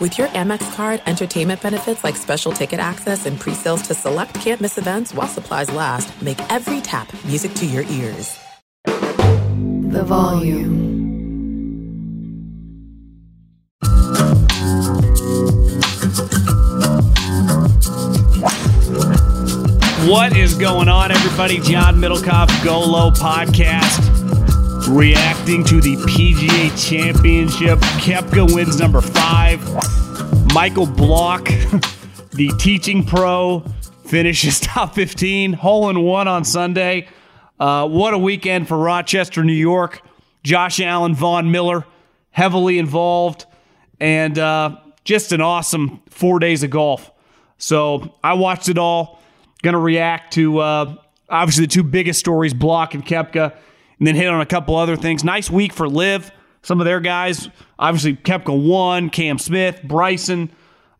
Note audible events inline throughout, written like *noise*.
With your Amex card, entertainment benefits like special ticket access and pre-sales to select campus events while supplies last, make every tap music to your ears. The volume. What is going on, everybody? John Middlekauff, Go Low Podcast, reacting to the PGA Championship. Koepka wins number five. Michael Block, *laughs* the teaching pro, finishes *laughs* top 15, hole in one on Sunday. Uh, what a weekend for Rochester, New York. Josh Allen, Von Miller, heavily involved, and uh, just an awesome four days of golf. So I watched it all. Going to react to uh, obviously the two biggest stories, Block and Koepka, and then hit on a couple other things. Nice week for LIV. Some of their guys, obviously Koepka won, Cam Smith, Bryson,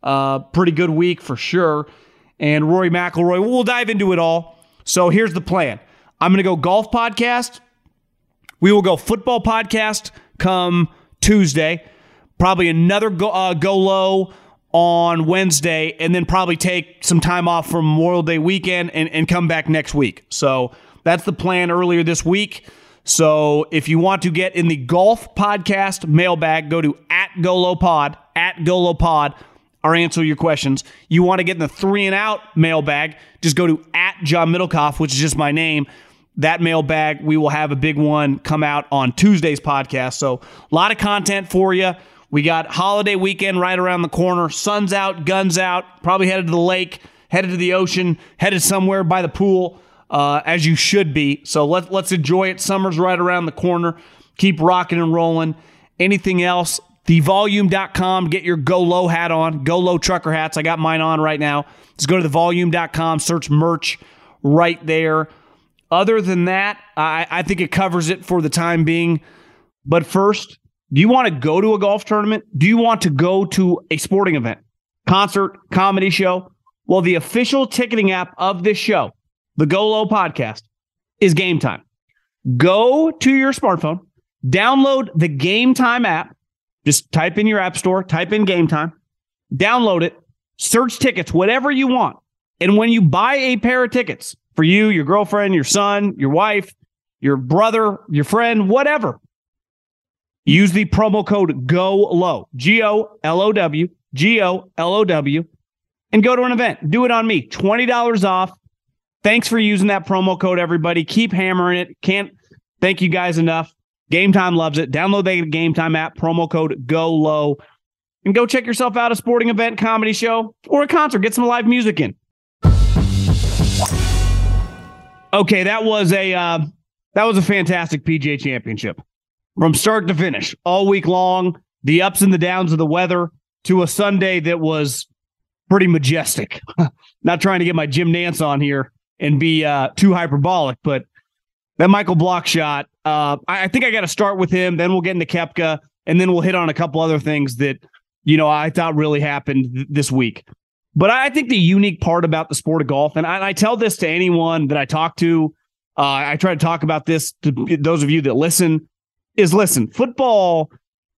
uh, pretty good week for sure. And Rory McIlroy. We'll dive into it all. So here's the plan. I'm going to go golf podcast. We will go football podcast come Tuesday. Probably another go, uh, go low on Wednesday and then probably take some time off from Memorial Day weekend and, and come back next week. So that's the plan earlier this week. So if you want to get in the golf podcast mailbag, go to at GoLowPod, at GoLowPod, or answer your questions. You want to get in the three and out mailbag, just go to at John Middlekauff, which is just my name. That mailbag, we will have a big one come out on Tuesday's podcast. So a lot of content for you. We got holiday weekend right around the corner. Sun's out, guns out, probably headed to the lake, headed to the ocean, headed somewhere by the pool, uh, as you should be. So let, let's enjoy it. Summer's right around the corner. Keep rocking and rolling. Anything else? Thevolume.com. Get your Go Low hat on. Go Low trucker hats. I got mine on right now. Just go to thevolume.com, search merch right there. Other than that, I, I think it covers it for the time being. But first, do you want to go to a golf tournament? Do you want to go to a sporting event, concert, comedy show? Well, the official ticketing app of this show, the Go Low podcast, is Gametime. Go to your smartphone, download the Gametime app. Just type in your app store, type in Gametime, download it, search tickets, whatever you want. And when you buy a pair of tickets for you, your girlfriend, your son, your wife, your brother, your friend, whatever, Use the promo code GO LOW, G O L O W, G O L O W, and go to an event. Do it on me. $20 off. Thanks for using that promo code, everybody. Keep hammering it. Can't thank you guys enough. Gametime loves it. Download the Gametime app, promo code GO LOW, and go check yourself out a sporting event, comedy show, or a concert. Get some live music in. Okay, that was a uh, that was a fantastic PGA Championship from start to finish, all week long, the ups and the downs of the weather to a Sunday that was pretty majestic. *laughs* Not trying to get my Jim Nantz on here and be uh, too hyperbolic, but that Michael Block shot, uh, I, think I got to start with him. Then we'll get into Koepka, and then we'll hit on a couple other things that you know I thought really happened th- this week. But I think the unique part about the sport of golf, and I, I tell this to anyone that I talk to, uh, I try to talk about this to those of you that listen is listen, football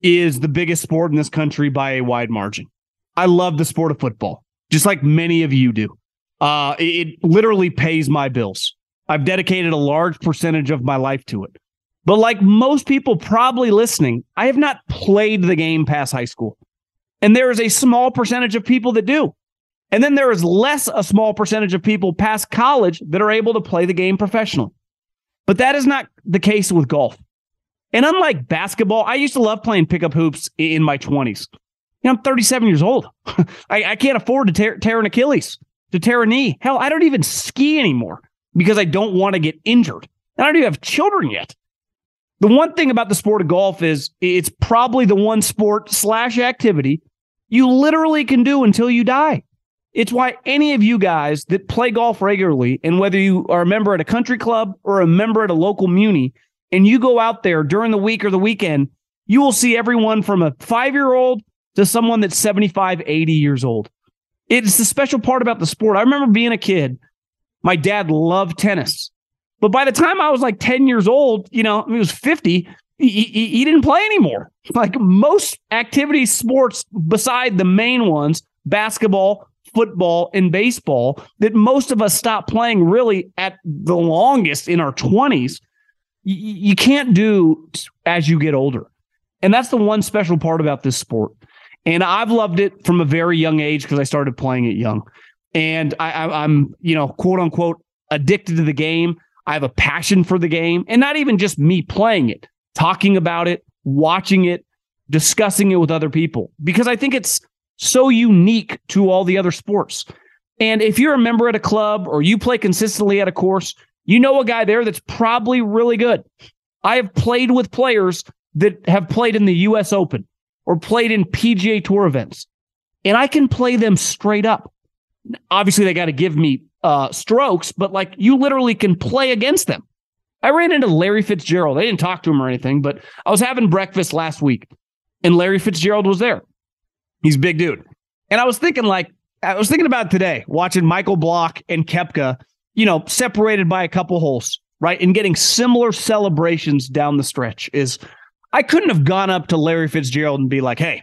is the biggest sport in this country by a wide margin. I love the sport of football, just like many of you do. Uh, it, it literally pays my bills. I've dedicated a large percentage of my life to it. But like most people probably listening, I have not played the game past high school. And there is a small percentage of people that do. And then there is less a small percentage of people past college that are able to play the game professionally. But that is not the case with golf. And unlike basketball, I used to love playing pickup hoops in my 20s. You know, I'm 37 years old. *laughs* I, I, can't afford to tear, tear an Achilles, to tear a knee. Hell, I don't even ski anymore because I don't want to get injured. And I don't even have children yet. The one thing about the sport of golf is it's probably the one sport slash activity you literally can do until you die. It's why any of you guys that play golf regularly, and whether you are a member at a country club or a member at a local muni, and you go out there during the week or the weekend, you will see everyone from a five year old to someone that's 75, 80 years old. It's the special part about the sport. I remember being a kid, my dad loved tennis. But by the time I was like 10 years old, you know, he was 50, he, he, he didn't play anymore. *laughs* Like most activity sports beside the main ones, basketball, football, and baseball, that most of us stopped playing really at the longest in our 20s, y- you can't do as you get older. And that's the one special part about this sport. And I've loved it from a very young age because I started playing it young. And I, I, I'm, you know, quote unquote, addicted to the game. I have a passion for the game and not even just me playing it, talking about it, watching it, discussing it with other people because I think it's so unique to all the other sports. And if you're a member at a club or you play consistently at a course, you know a guy there that's probably really good. I have played with players that have played in the US Open or played in PGA Tour events, and I can play them straight up. Obviously, they got to give me uh, strokes, but like you literally can play against them. I ran into Larry Fitzgerald. I didn't talk to him or anything, but I was having breakfast last week and Larry Fitzgerald was there. He's big dude. And I was thinking, like, I was thinking about today, watching Michael Block and Koepka, you know, separated by a couple holes, right? And getting similar celebrations down the stretch is I couldn't have gone up to Larry Fitzgerald and be like, hey,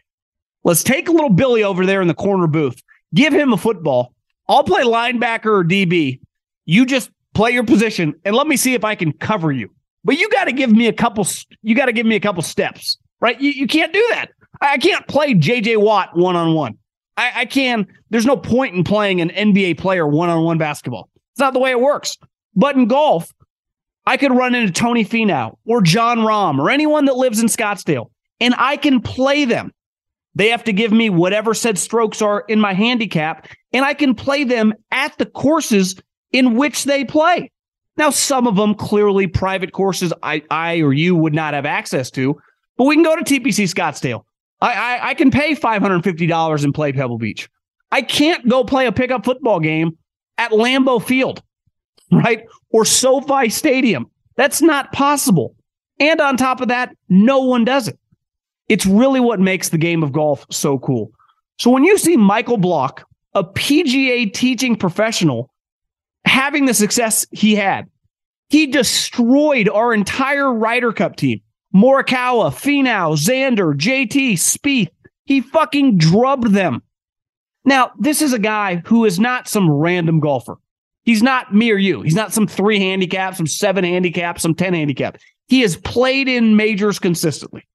let's take a little Billy over there in the corner booth, give him a football. I'll play linebacker or DB. You just play your position and let me see if I can cover you. But you got to give me a couple, you got to give me a couple steps, right? You, you can't do that. I can't play JJ Watt one on one. I can. There's no point in playing an NBA player one on one basketball. It's not the way it works. But in golf, I could run into Tony Finau or Jon Rahm or anyone that lives in Scottsdale, and I can play them. They have to give me whatever said strokes are in my handicap, and I can play them at the courses in which they play. Now, some of them clearly private courses I, I or you would not have access to, but we can go to TPC Scottsdale. I, I, I can pay $550 and play Pebble Beach. I can't go play a pickup football game at Lambeau Field, right? Or SoFi Stadium. That's not possible. And on top of that, no one does it. It's really what makes the game of golf so cool. So when you see Michael Block, a PGA teaching professional, having the success he had, he destroyed our entire Ryder Cup team. Morikawa, Finau, Xander, JT, Spieth. He fucking drubbed them. Now, this is a guy who is not some random golfer. He's not me or you. He's not some three handicap, some seven handicap, some 10 handicap. He has played in majors consistently,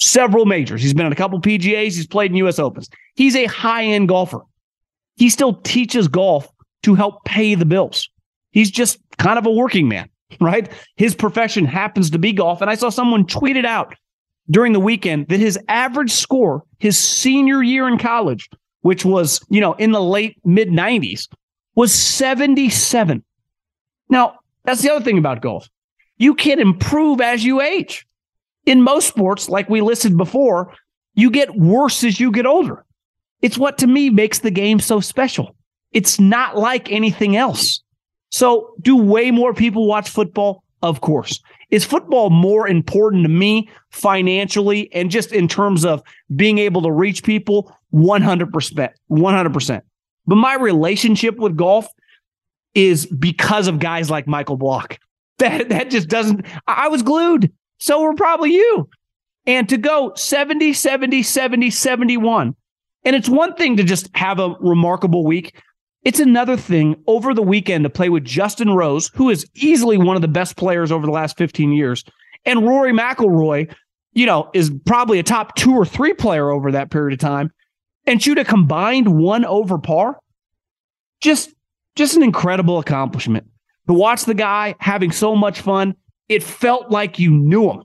several majors. He's been in a couple PGAs. He's played in US Opens. He's a high end golfer. He still teaches golf to help pay the bills. He's just kind of a working man *laughs* right? His profession happens to be golf. And I saw someone tweet it out during the weekend that his average score, his senior year in college, which was, you know, in the late mid 90s, was 77. Now, that's the other thing about golf. You can improve as you age. In most sports, like we listed before, you get worse as you get older. It's what to me makes the game so special. It's not like anything else. So, do way more people watch football? Of course. Is football more important to me financially and just in terms of being able to reach people? 100%. 100%. But my relationship with golf is because of guys like Michael Block. *laughs* That, that just doesn't, I was glued. So were probably you. And to go 70, 70, 70, 71. And it's one thing to just have a remarkable week. It's another thing over the weekend to play with Justin Rose, who is easily one of the best players over the last 15 years, and Rory McIlroy, you know, is probably a top two or three player over that period of time, and shoot a combined one over par. Just, just an incredible accomplishment. To watch the guy having so much fun, it felt like you knew him,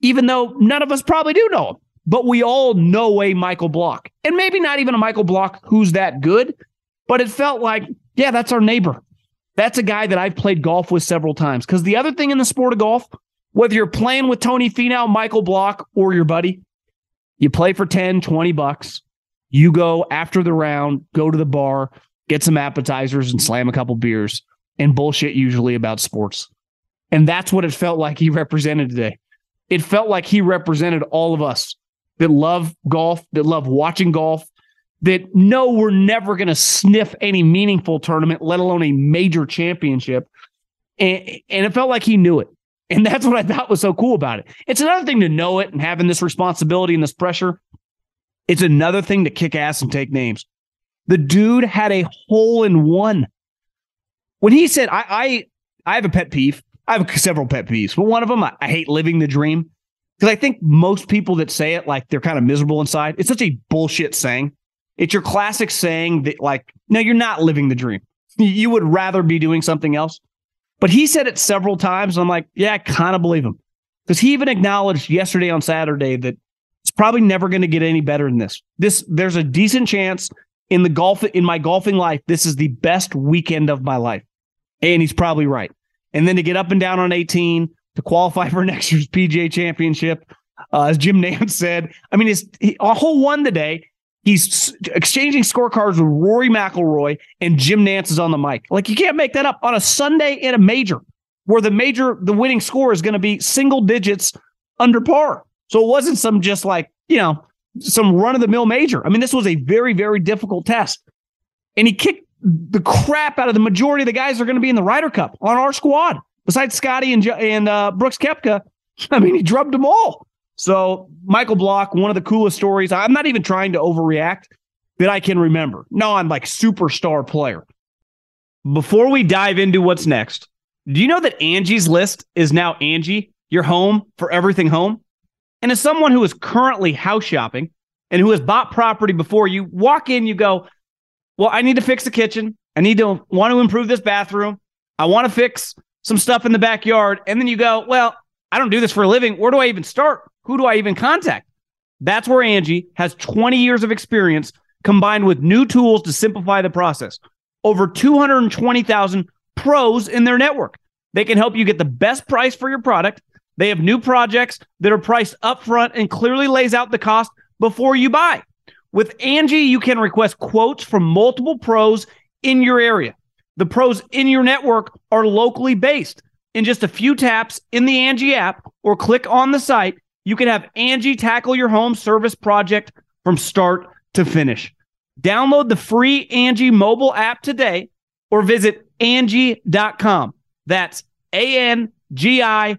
even though none of us probably do know him. But we all know a Michael Block, and maybe not even a Michael Block who's that good but it felt like, yeah, that's our neighbor. That's a guy that I've played golf with several times. Because the other thing in the sport of golf, Whether you're playing with Tony Finau, Michael Block, or your buddy, you play for 10, 20 bucks. You go after the round, go to the bar, get some appetizers and slam a couple beers and bullshit usually about sports. And that's what it felt like he represented today. It felt like he represented all of us that love golf, that love watching golf, that know we're never going to sniff any meaningful tournament, let alone a major championship. And, and it felt like he knew it. And that's what I thought was so cool about it. It's another thing to know it and having this responsibility and this pressure. It's another thing to kick ass and take names. The dude had a hole in one. When he said, I I, I have a pet peeve. I have several pet peeves, but one of them, I, I hate living the dream. Because I think most people that say it, like they're kind of miserable inside. It's such a bullshit saying. It's your classic saying that, like, no, you're not living the dream. You would rather be doing something else. But he said it several times. And I'm like, yeah, I kind of believe him. Because he even acknowledged yesterday on Saturday that it's probably never going to get any better than this. This there's a decent chance in the golf in my golfing life, this is the best weekend of my life. And he's probably right. And then to get up and down on 18 to qualify for *laughs* next year's PGA championship, uh, as Jim *laughs* Nantz said, I mean, it's he, a whole one today. He's exchanging scorecards with Rory McIlroy and Jim Nantz is on the mic. Like you can't make that up on a Sunday in a major where the major, the winning score is going to be single digits under par. So it wasn't some just like, you know, some run of the mill major. I mean, this was a very, very difficult test. And he kicked the crap out of the majority of the guys that are going to be in the Ryder Cup on our squad, besides Scotty and, and uh, Brooks Koepka. *laughs* I mean, he drubbed them all. So, Michael Block, one of the coolest stories. I'm not even trying to overreact that I can remember. No, I'm like superstar player. Before we dive into what's next, do you know that Angie's list is now Angie, your home for everything home? And as someone who is currently house shopping and who has bought property before, you walk in, you go, Well, I need to fix the kitchen. I need to want to improve this bathroom. I want to fix some stuff in the backyard. And then you go, Well, I don't do this for a living. Where do I even start? Who do I even contact? That's where Angie has 20 years of experience combined with new tools to simplify the process. Over 220,000 pros in their network. They can help you get the best price for your product they have new projects that are priced upfront and clearly lays out the cost before you buy. With Angie, you can request quotes from multiple pros in your area. The pros in your network are locally based. In just a few taps in the Angie app or click on the site, you can have Angie tackle your home service project from start to finish. Download the free Angie mobile app today or visit Angie.com. That's A N G I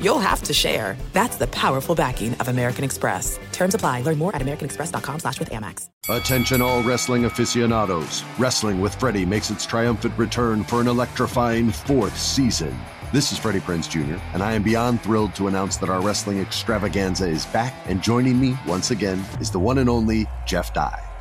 you'll have to share. That's the powerful backing of American Express. Terms apply. Learn more at americanexpress.com slash with Amex. Attention all wrestling aficionados. Wrestling with Freddie makes its triumphant return for an electrifying fourth season. This is Freddie Prinze Jr., and I am beyond thrilled to announce that our wrestling extravaganza is back, and joining me once again is the one and only Jeff Dye.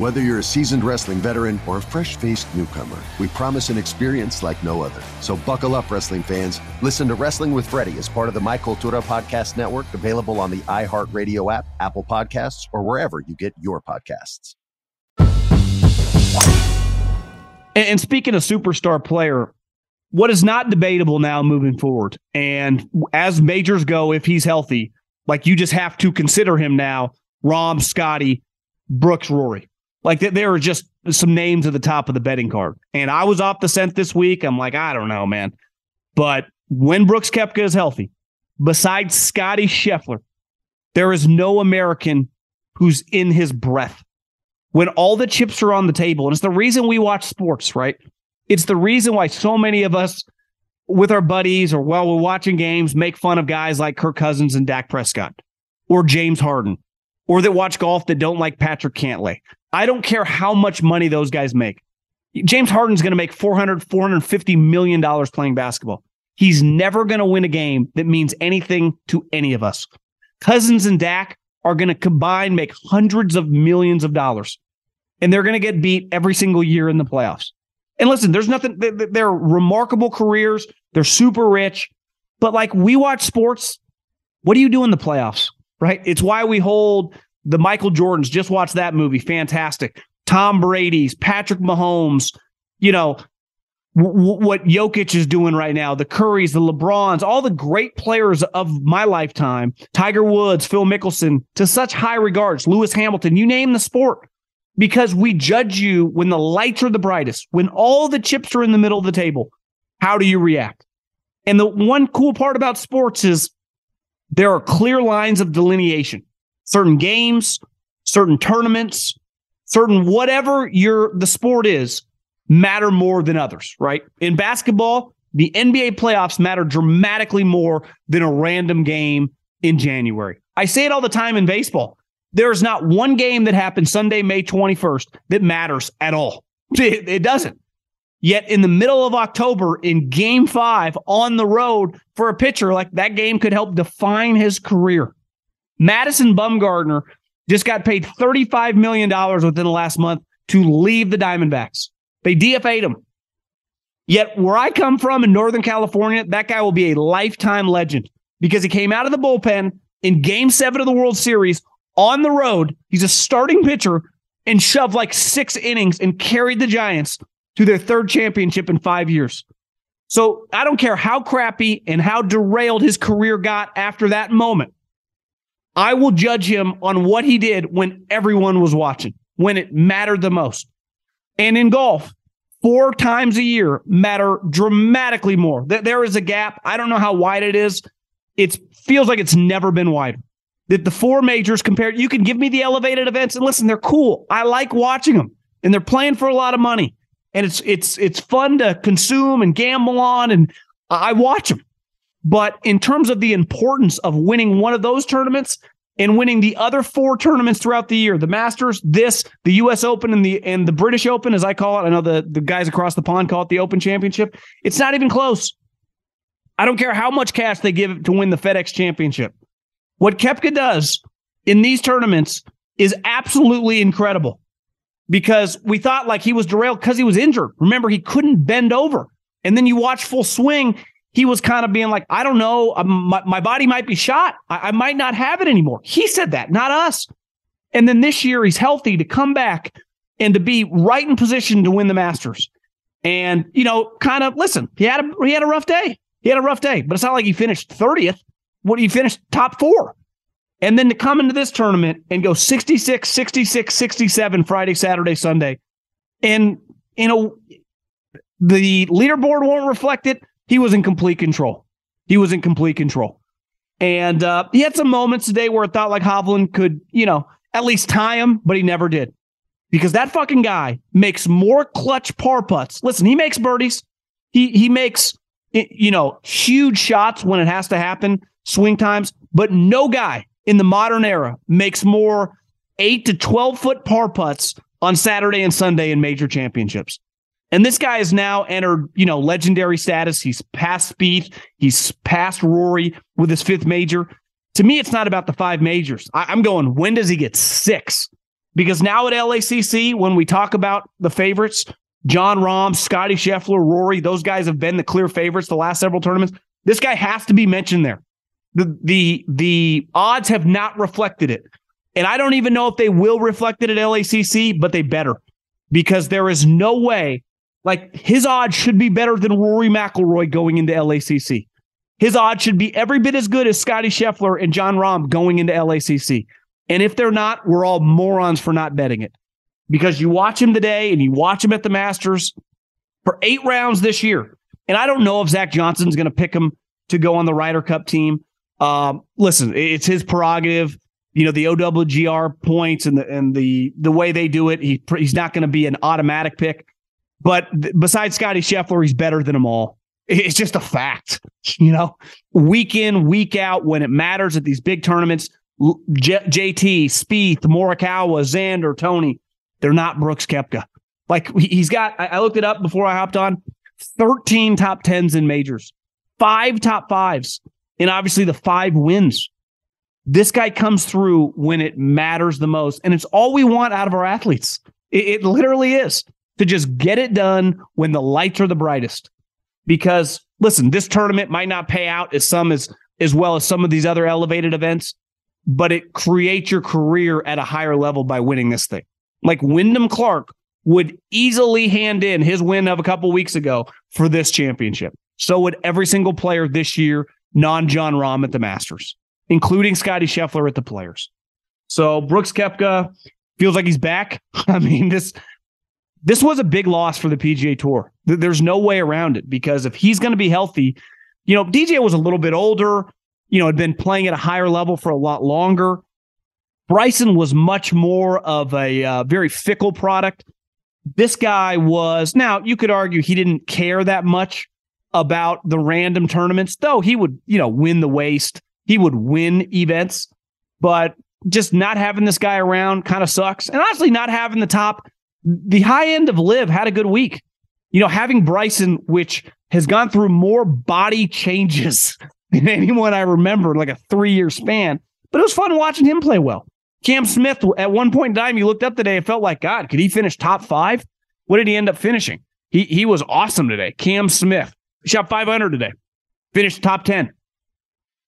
Whether you're a seasoned wrestling veteran or a fresh faced newcomer, we promise an experience like no other. So buckle up, wrestling fans. Listen to Wrestling with Freddie as part of the My Cultura Podcast Network, available on the iHeartRadio app, Apple Podcasts, or wherever you get your podcasts. And speaking of superstar player, what is not debatable now moving forward, and as majors go, if he's healthy, like you just have to consider him now, Rahm, Scotty, Brooks, Rory. Like there are just some names at the top of the betting card. And I was off the scent this week. I'm like, I don't know, man. But when Brooks Koepka is healthy, besides Scotty Scheffler, there is no American who's in his breath. When all the chips are on the table, and it's the reason we watch sports, right? It's the reason why so many of us with our buddies or while we're watching games make fun of guys like Kirk Cousins and Dak Prescott or James Harden or that watch golf that don't like Patrick Cantlay. I don't care how much money those guys make. James Harden's going to make 400 450 million dollars playing basketball. He's never going to win a game that means anything to any of us. Cousins and Dak are going to combine make hundreds of millions of dollars. And they're going to get beat every single year in the playoffs. And listen, there's nothing, they're remarkable careers. They're super rich. But like we watch sports, what do you do in the playoffs? Right? It's why we hold the Michael Jordans. Just watch that movie. Fantastic. Tom Brady's, Patrick Mahomes, you know, w- what Jokic is doing right now, the Currys, the LeBrons, all the great players of my lifetime, Tiger Woods, Phil Mickelson, to such high regards, Lewis Hamilton, you name the sport because we judge you when the lights are the brightest, when all the chips are in the middle of the table. How do you react? And the one cool part about sports is there are clear lines of delineation. Certain games, certain tournaments, certain whatever your the sport is matter more than others, right? In basketball, the NBA playoffs matter dramatically more than a random game in January. I say it all the time in baseball. There's not one game that happened Sunday, May 21st that matters at all. *laughs* It, it doesn't. Yet in the middle of October, in game five on the road for a pitcher, like that game could help define his career. Madison Bumgarner just got paid $35 million within the last month to leave the Diamondbacks. They DFA'd him. Yet where I come from in Northern California, that guy will be a lifetime legend because he came out of the bullpen in game seven of the World Series on the road. He's a starting pitcher and shoved like six innings and carried the Giants to their third championship in five years. So I don't care how crappy and how derailed his career got after that moment. I will judge him on what he did when everyone was watching, when it mattered the most. And in golf, four times a year matter dramatically more. There is a gap. I don't know how wide it is. It feels like it's never been wider that the four majors compared, you can give me the elevated events and listen, they're cool. I like watching them and they're playing for a lot of money. And it's it's it's fun to consume and gamble on and I watch them. But in terms of the importance of winning one of those tournaments and winning the other four tournaments throughout the year, the Masters, this, the US Open and the and the British Open as I call it, I know the the guys across the pond call it the Open Championship. It's not even close. I don't care how much cash they give to win the FedEx Championship. What Koepka does in these tournaments is absolutely incredible because we thought like he was derailed because he was injured. Remember, he couldn't bend over. And then you watch full swing, he was kind of being like, I don't know, um, my, my body might be shot. I, I might not have it anymore. He said that, not us. And then this year, he's healthy to come back and to be right in position to win the Masters. And, you know, kind of listen, he had a he had a rough day. He had a rough day, but it's not like he finished 30th what he finished top four? And then to come into this tournament and go 66, 66, 67 Friday, Saturday, Sunday. And, you know, the leaderboard won't reflect it. He was in complete control. He was in complete control. And uh, he had some moments today where it thought like Hovland could, you know, at least tie him, but he never did. Because that fucking guy makes more clutch par putts. Listen, he makes birdies. He he makes you know huge shots when it has to happen swing times, but no guy in the modern era makes more eight to 12 foot par putts on Saturday and Sunday in major championships. And this guy has now entered, you know, legendary status. He's past Spieth. He's past Rory with his fifth major. To me, it's not about the five majors. I- am going, when does he get six? Because now at LACC, when we talk about the favorites, Jon Rahm, Scotty Scheffler, Rory, those guys have been the clear favorites the last several tournaments. This guy has to be mentioned there the the the odds have not reflected it. And I don't even know if they will reflect it at LACC, but they better because there is no way like his odds should be better than Rory McIlroy going into LACC. His odds should be every bit as good as Scotty Scheffler and Jon Rahm going into LACC. And if they're not, we're all morons for not betting it. Because you watch him today and you watch him at the Masters for eight rounds this year. And I don't know if Zach Johnson's going to pick him to go on the Ryder Cup team. Um, listen, it's his prerogative. you know the OWGR points and the and the the way they do it. He he's not going to be an automatic pick, but th- besides Scotty Scheffler, he's better than them all. It's just a fact, *laughs* you know. Week in, week out, when it matters at these big tournaments, J- JT, Spieth, Morikawa, Xander, Tony, they're not Brooks Koepka. Like he's got, I looked it up before I hopped on, 13 top tens in majors, five top fives, and obviously the five wins. This guy comes through when it matters the most. And it's all we want out of our athletes. It, it literally is to just get it done when the lights are the brightest because listen, this tournament might not pay out as some as as well as some of these other elevated events, but it creates your career at a higher level by winning this thing. Like Wyndham Clark would easily hand in his win of a couple weeks ago for this championship. So would every single player this year, non Jon Rahm at the Masters, including Scotty Scheffler at the Players. So Brooks Koepka feels like he's back. *laughs* I mean, this this was a big loss for the PGA Tour. There's no way around it because if he's going to be healthy, you know, DJ was a little bit older, you know, had been playing at a higher level for a lot longer. Bryson was much more of a uh, very fickle product. This guy was, now you could argue he didn't care that much about the random tournaments, though he would, you know, win the waste. He would win events, but just not having this guy around kind of sucks. And honestly, not having the top the high end of LIV had a good week. You know, having Bryson, which has gone through more body changes *laughs* than anyone I remember, like a three year span. But it was fun watching him play well. Cam Smith, at one point in time, you looked up today, it felt like, God, could he finish top five? What did he end up finishing? He he was awesome today. Cam Smith shot 500 today, finished top 10.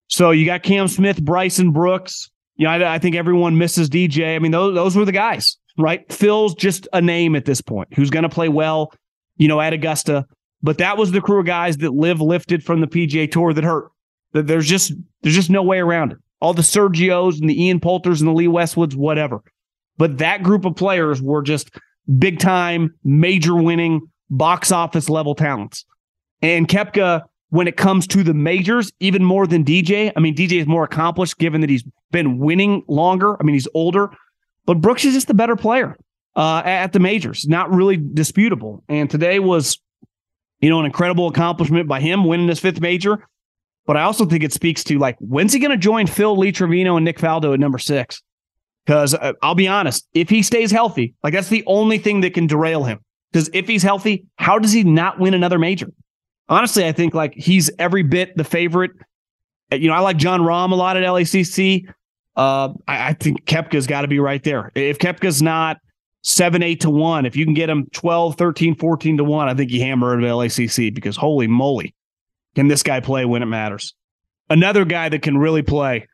So you got Cam Smith, Bryson Brooks. You know, I, I think everyone misses DJ. I mean, those those were the guys right? Phil's just a name at this point who's going to play well, you know, at Augusta. But that was the crew of guys that LIV lifted from the PGA Tour that hurt. That there's just there's just no way around it. All the Sergios and the Ian Poulters and the Lee Westwoods, whatever. But that group of players were just big time, major winning, box office level talents. And Koepka, when it comes to the majors, even more than DJ. I mean, DJ is more accomplished given that he's been winning longer. I mean, he's older, but Brooks is just the better player uh, at the majors, not really disputable. And today was, you know, an incredible accomplishment by him winning his fifth major. But I also think it speaks to like, when's he going to join Phil Lee Trevino and Nick Faldo at number six? Because uh, I'll be honest, if he stays healthy, like that's the only thing that can derail him. Because if he's healthy, how does he not win another major? Honestly, I think like he's every bit the favorite. You know, I like Jon Rahm a lot at LACC. Uh, I, I think Koepka's got to be right there. If Koepka's not seven, eight to one, if you can get him 12, 13, 14 to one, I think you hammer at LACC because holy moly, can this guy play when it matters? Another guy that can really play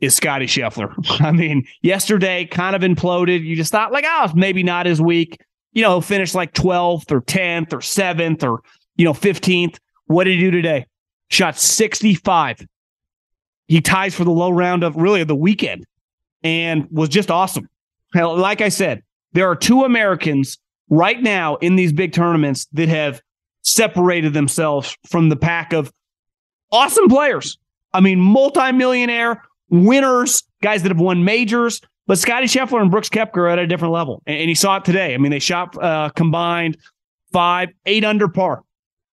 is Scotty Scheffler. *laughs* I mean, yesterday kind of imploded. You just thought like, oh, maybe not his week. You know, finish like 12th or 10th or 7th or, you know, 15th. What did he do today? Shot 65 he ties for the low round of really the weekend and was just awesome. Like I said, there are two Americans right now in these big tournaments that have separated themselves from the pack of awesome players. I mean, multimillionaire winners, guys that have won majors. But Scotty Scheffler and Brooks Koepka are at a different level, and, he saw it today. I mean, they shot uh, combined five, eight under par.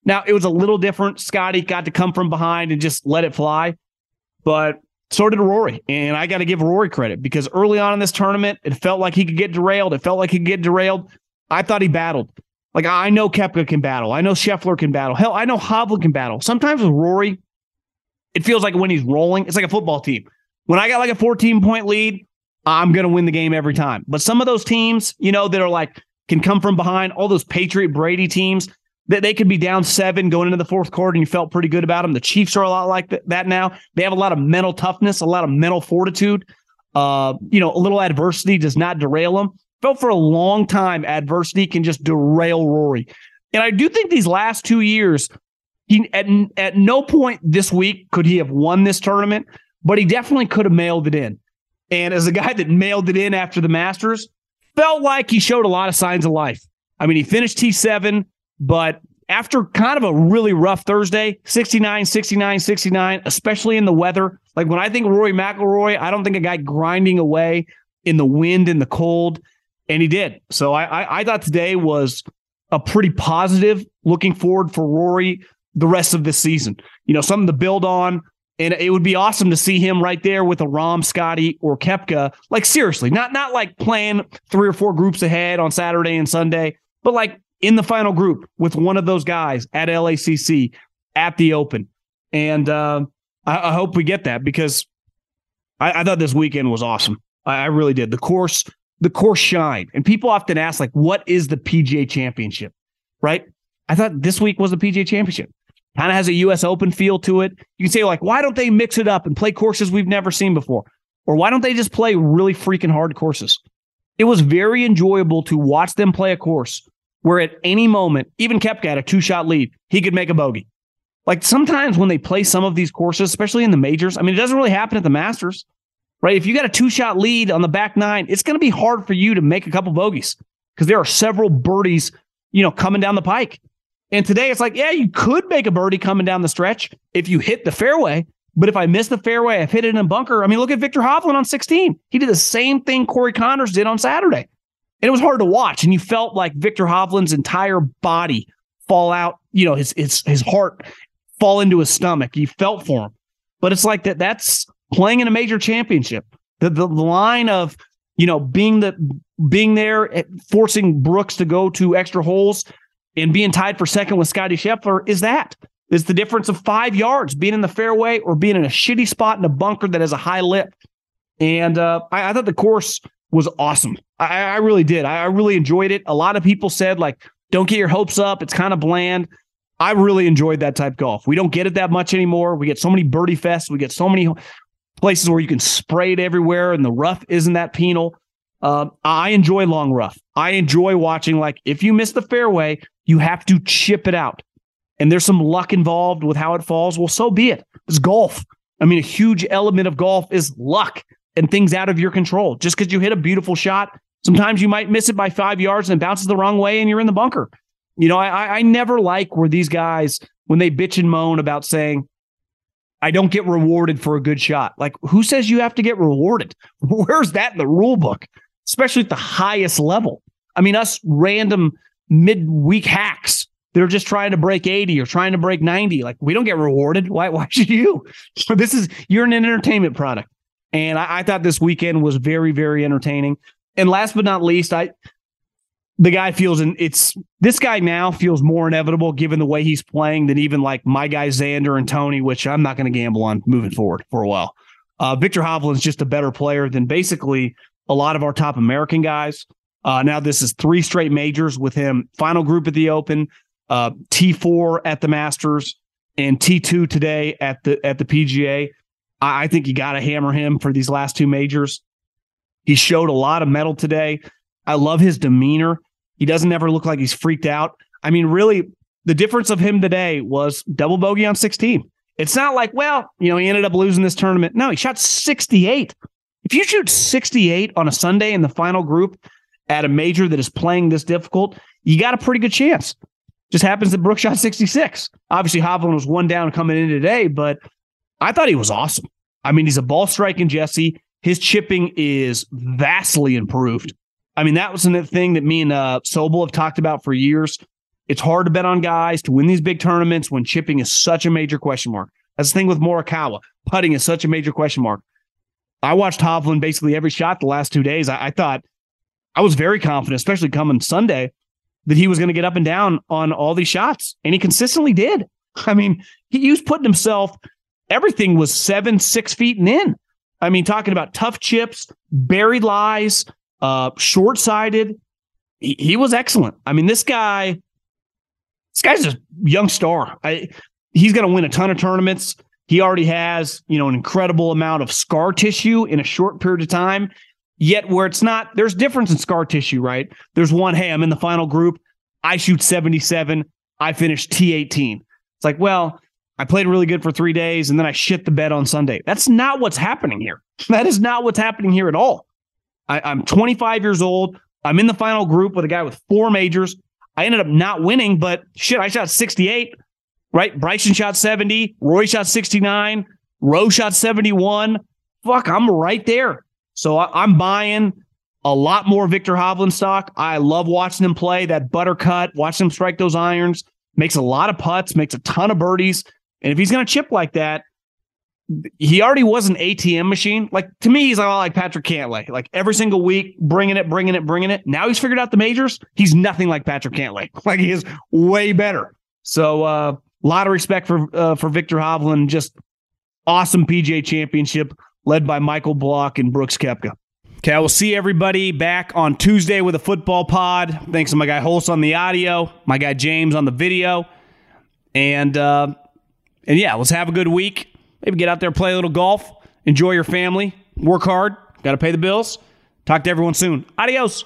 Now it was a little different. Scotty got to come from behind and just let it fly but so did Rory. And I got to give Rory credit because early on in this tournament, it felt like he could get derailed. It felt like he could get derailed. I thought he battled. Like I know Koepka can battle. I know Scheffler can battle. Hell, I know Hovland can battle. Sometimes with Rory, it feels like when he's rolling, it's like a football team. When I got like a 14 point lead, I'm going to win the game every time. But some of those teams, you know, that are like can come from behind, all those Patriot Brady teams, that they could be down seven going into the fourth quarter and you felt pretty good about them. The Chiefs are a lot like that now. They have a lot of mental toughness, a lot of mental fortitude. Uh, you know, a little adversity does not derail them. Felt for a long time adversity can just derail Rory. And I do think these last two years, he at, at no point this week could he have won this tournament, but he definitely could have mailed it in. And as a guy that mailed it in after the Masters, felt like he showed a lot of signs of life. I mean, he finished T7, but after kind of a really rough Thursday, 69, 69, 69, especially in the weather. Like when I think Rory McIlroy, I don't think a guy grinding away in the wind and the cold, and he did. So I, I, I thought today was a pretty positive. Looking forward for Rory the rest of this season. You know, something to build on. And it would be awesome to see him right there with a Rahm, Scotty, or Koepka. Like seriously, not not like playing three or four groups ahead on Saturday and Sunday, but like in the final group with one of those guys at LACC at the Open. And uh, I, I, hope we get that because I, I thought this weekend was awesome. I, I, really did. The course, the course shine. And people often ask, like, what is the PGA championship? Right? I thought this week was the PGA championship. Kind of has a US Open feel to it. You can say, like, why don't they mix it up and play courses we've never seen before? Or why don't they just play really freaking hard courses? It was very enjoyable to watch them play a course where at any moment, even Koepka had a two shot lead, he could make a bogey. Like sometimes when they play some of these courses, especially in the majors, I mean, it doesn't really happen at the Masters, right? If you got a two shot lead on the back nine, it's going to be hard for you to make a couple bogeys because there are several birdies, you know, coming down the pike. And today it's like, yeah, you could make a birdie coming down the stretch if you hit the fairway. But if I miss the fairway, I've hit it in a bunker. I mean, look at Viktor Hovland on 16. He did the same thing Corey Conners did on Saturday. And it was hard to watch. And you felt like Viktor Hovland's entire body fall out, you know, his his his heart fall into his stomach. You felt for him. But it's like that that's playing in a major championship. The the line of, you know, being the being there, eh, forcing Brooks to go to extra holes and being tied for second with Scotty Scheffler is that. It's the difference of five yards being in the fairway or being in a shitty spot in a bunker that has a high lip. And uh, I, I thought the course was awesome. I, I really did. I, I really enjoyed it. A lot of people said, like, don't get your hopes up. It's kind of bland. I really enjoyed that type of golf. We don't get it that much anymore. We get so many birdie fests. We get so many places where you can spray it everywhere and the rough isn't that penal. Uh, I enjoy long rough. I enjoy watching, like, if you miss the fairway, you have to chip it out. And there's some luck involved with how it falls. Well, so be it. It's golf. I mean, a huge element of golf is luck and things out of your control. Just because you hit a beautiful shot, sometimes you might miss it by five yards and it bounces the wrong way and you're in the bunker. You know, I, I never like where these guys, when they bitch and moan about saying, I don't get rewarded for a good shot. Like, who says you have to get rewarded? *laughs* Where's that in the rule book? Especially at the highest level. I mean, us random midweek hacks they're just trying to break 80 or trying to break 90. Like, we don't get rewarded. Why, why should you? *laughs* this is, you're an entertainment product. And I, I thought this weekend was very, very entertaining. And last but not least, I the guy feels and it's this guy now feels more inevitable given the way he's playing than even like my guy Xander and Tony, which I'm not going to gamble on moving forward for a while. Uh, Viktor Hovland's just a better player than basically a lot of our top American guys. Uh, now this is three straight majors with him. Final group at the Open, uh, T4 at the Masters, and T2 today at the at the PGA. I, I think you got to hammer him for these last two majors. He showed a lot of mettle today. I love his demeanor. He doesn't ever look like he's freaked out. I mean, really, the difference of him today was double bogey on 16. It's not like, well, you know, he ended up losing this tournament. No, he shot 68. If you shoot 68 on a Sunday in the final group at a major that is playing this difficult, you got a pretty good chance. Just happens that Brooks shot 66. Obviously, Hovland was one down coming in today, but I thought he was awesome. I mean, he's a ball striking Jesse. His chipping is vastly improved. I mean, that was the thing that me and uh, Sobel have talked about for years. It's hard to bet on guys to win these big tournaments when chipping is such a major question mark. That's the thing with Morikawa. Putting is such a major question mark. I watched Hovland basically every shot the last two days. I, I thought I was very confident, especially coming Sunday, that he was going to get up and down on all these shots, and he consistently did. *laughs* I mean, he, he was putting himself everything was seven, six feet and in. I mean, talking about tough chips, buried lies, uh, short sighted. He, he, was excellent. I mean, this guy, this guy's a young star. I, he's going to win a ton of tournaments. He already has, you know, an incredible amount of scar tissue in a short period of time. Yet, where it's not, there's difference in scar tissue, right? There's one, hey, I'm in the final group. I shoot 77. I finished T18. It's like, well, I played really good for three days and then I shit the bed on Sunday. That's not what's happening here. *laughs* That is not what's happening here at all. I, I'm 25 years old. I'm in the final group with a guy with four majors. I ended up not winning, but shit, I shot 68, right? Bryson shot 70, Roy shot 69, Rowe shot 71. Fuck, I'm right there. So I, am buying a lot more Viktor Hovland stock. I love watching him play that buttercut, watching him strike those irons, makes a lot of putts, makes a ton of birdies. And if he's going to chip like that, he already was an ATM machine. Like to me, he's lot like Patrick Cantlay. Like every single week, bringing it, bringing it, bringing it. Now he's figured out the majors. He's nothing like Patrick Cantlay. *laughs* Like he is way better. So a uh, lot of respect for uh, for Viktor Hovland. Just awesome PGA Championship led by Michael Block and Brooks Koepka. Okay, I will see everybody back on Tuesday with a football pod. Thanks to my guy Holst on the audio, my guy James on the video, and uh, and yeah, let's have a good week. Maybe get out there, play a little golf, enjoy your family, work hard, got to pay the bills. Talk to everyone soon. Adios.